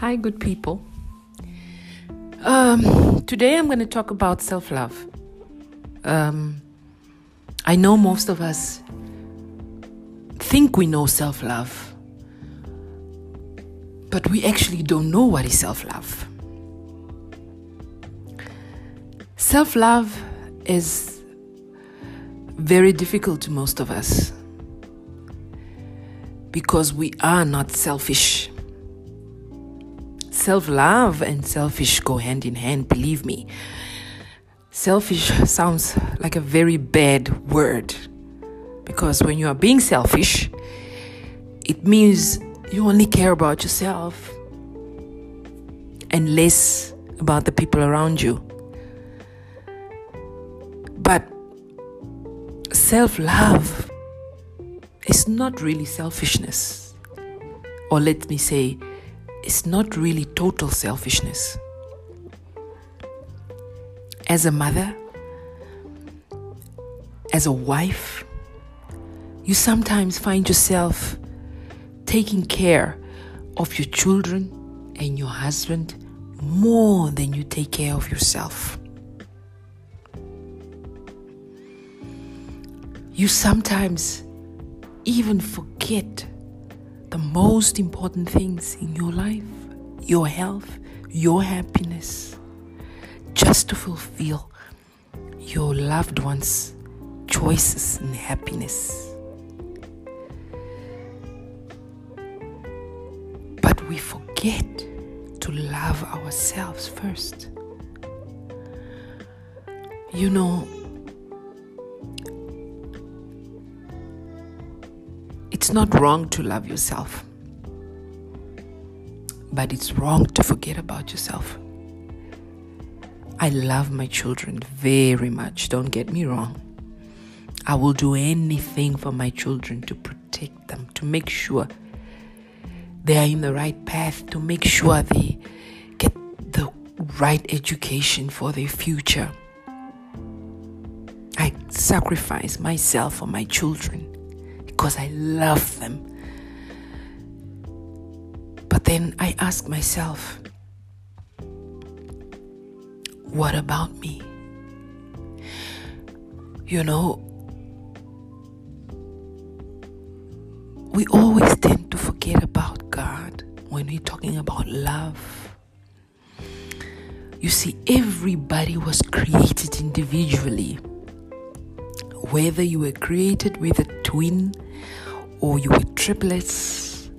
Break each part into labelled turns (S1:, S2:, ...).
S1: Hi, good people. Um, today I'm going to talk about self love. Um, I know most of us think we know self love, but we actually don't know what is self love. Self love is very difficult to most of us because we are not selfish Self love and selfish go hand in hand, believe me. Selfish sounds like a very bad word because when you are being selfish, it means you only care about yourself and less about the people around you. But self love is not really selfishness. Or let me say, it's not really total selfishness. As a mother, as a wife, you sometimes find yourself taking care of your children and your husband more than you take care of yourself. You sometimes even forget the most important things in your life your health, your happiness, just to fulfill your loved ones' choices and happiness. But we forget to love ourselves first. You know, It's not wrong to love yourself, but it's wrong to forget about yourself. I love my children very much, don't get me wrong. I will do anything for my children to protect them, to make sure they are in the right path, to make sure they get the right education for their future. I sacrifice myself for my children because I love them. But then I ask myself, what about me? You know, we always tend to forget about God when we're talking about love. You see, everybody was created individually. Whether you were created with a twin or you were triplets,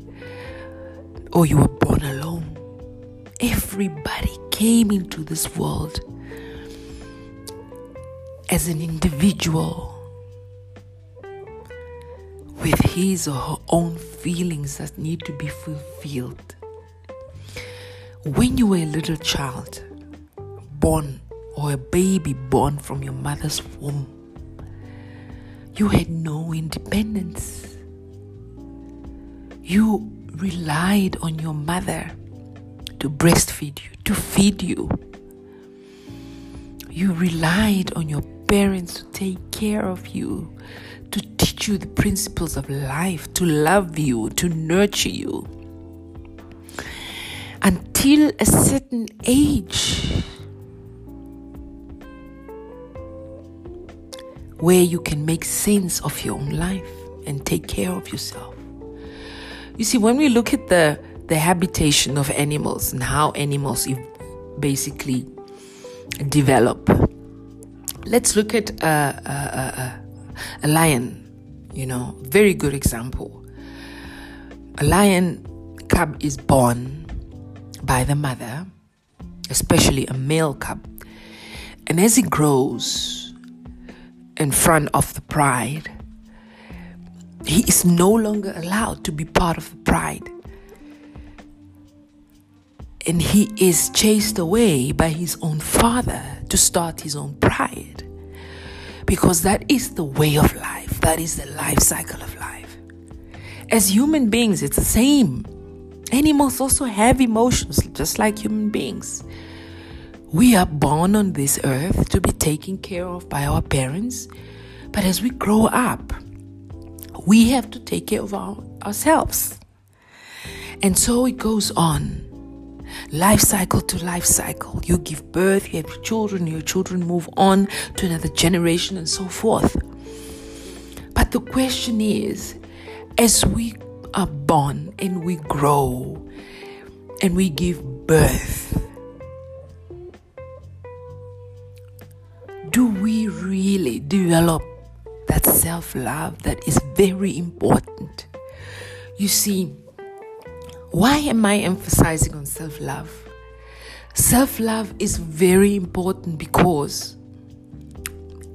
S1: or you were born alone. Everybody came into this world as an individual with his or her own feelings that need to be fulfilled. When you were a little child, born or a baby born from your mother's womb, you had no independence. You relied on your mother to breastfeed you, to feed you. You relied on your parents to take care of you, to teach you the principles of life, to love you, to nurture you. Until a certain age, where you can make sense of your own life and take care of yourself. You see, when we look at the, the habitation of animals and how animals basically develop, let's look at a, a, a, a lion, you know, very good example. A lion cub is born by the mother, especially a male cub. And as he grows in front of the pride, he is no longer allowed to be part of the pride. And he is chased away by his own father to start his own pride. Because that is the way of life, that is the life cycle of life. As human beings, it's the same. Animals also have emotions, just like human beings. We are born on this earth to be taken care of by our parents, but as we grow up, we have to take care of our, ourselves. And so it goes on. life cycle to life cycle. You give birth, you have children, your children move on to another generation, and so forth. But the question is as we are born and we grow and we give birth, do we really develop that self love that is very important? You see, why am I emphasizing on self love? Self love is very important because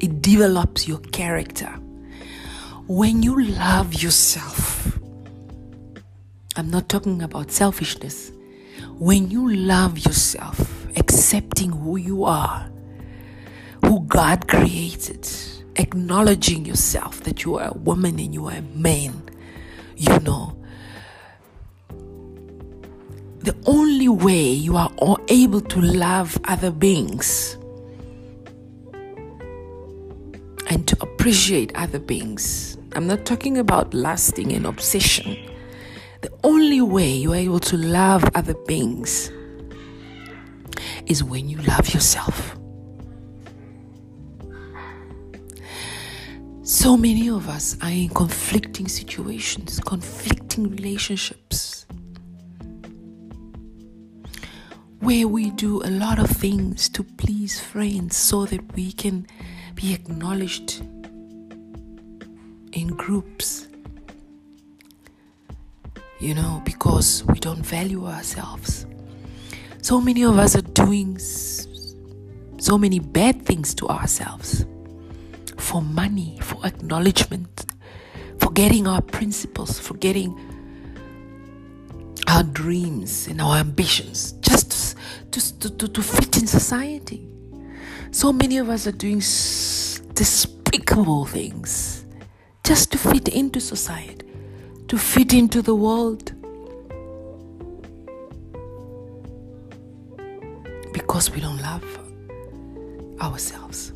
S1: it develops your character. When you love yourself, I'm not talking about selfishness. When you love yourself, accepting who you are, who God created, acknowledging yourself that you are a woman and you are a man, you know, the only way you are able to love other beings and to appreciate other beings. I'm not talking about lasting and obsession. The only way you are able to love other beings is when you love yourself. So many of us are in conflicting situations, conflicting relationships where we do a lot of things to please friends so that we can be acknowledged in groups. You know, because we don't value ourselves. So many of us are doing so many bad things to ourselves for money, for acknowledgement, forgetting our principles, forgetting our dreams and our ambitions just to, to, to, to fit in society. So many of us are doing despicable things just to fit into society, to fit into the world. Because we don't love ourselves.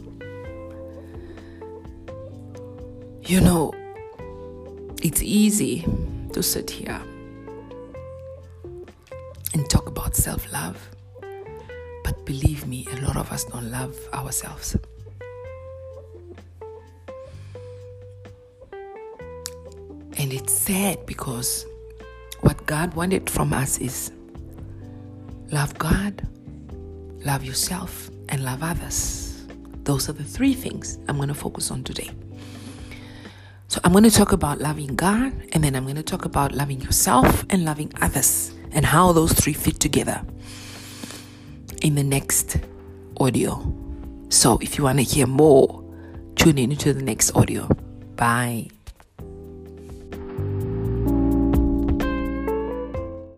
S1: You know, it's easy to sit here and talk about self love. But believe me, a lot of us don't love ourselves. And it's sad because what God wanted from us is love God, love yourself, and love others. Those are the three things I'm going to focus on today. So, I'm going to talk about loving God, and then I'm going to talk about loving yourself and loving others and how those three fit together in the next audio. So if you want to hear more, tune in to the next audio. Bye.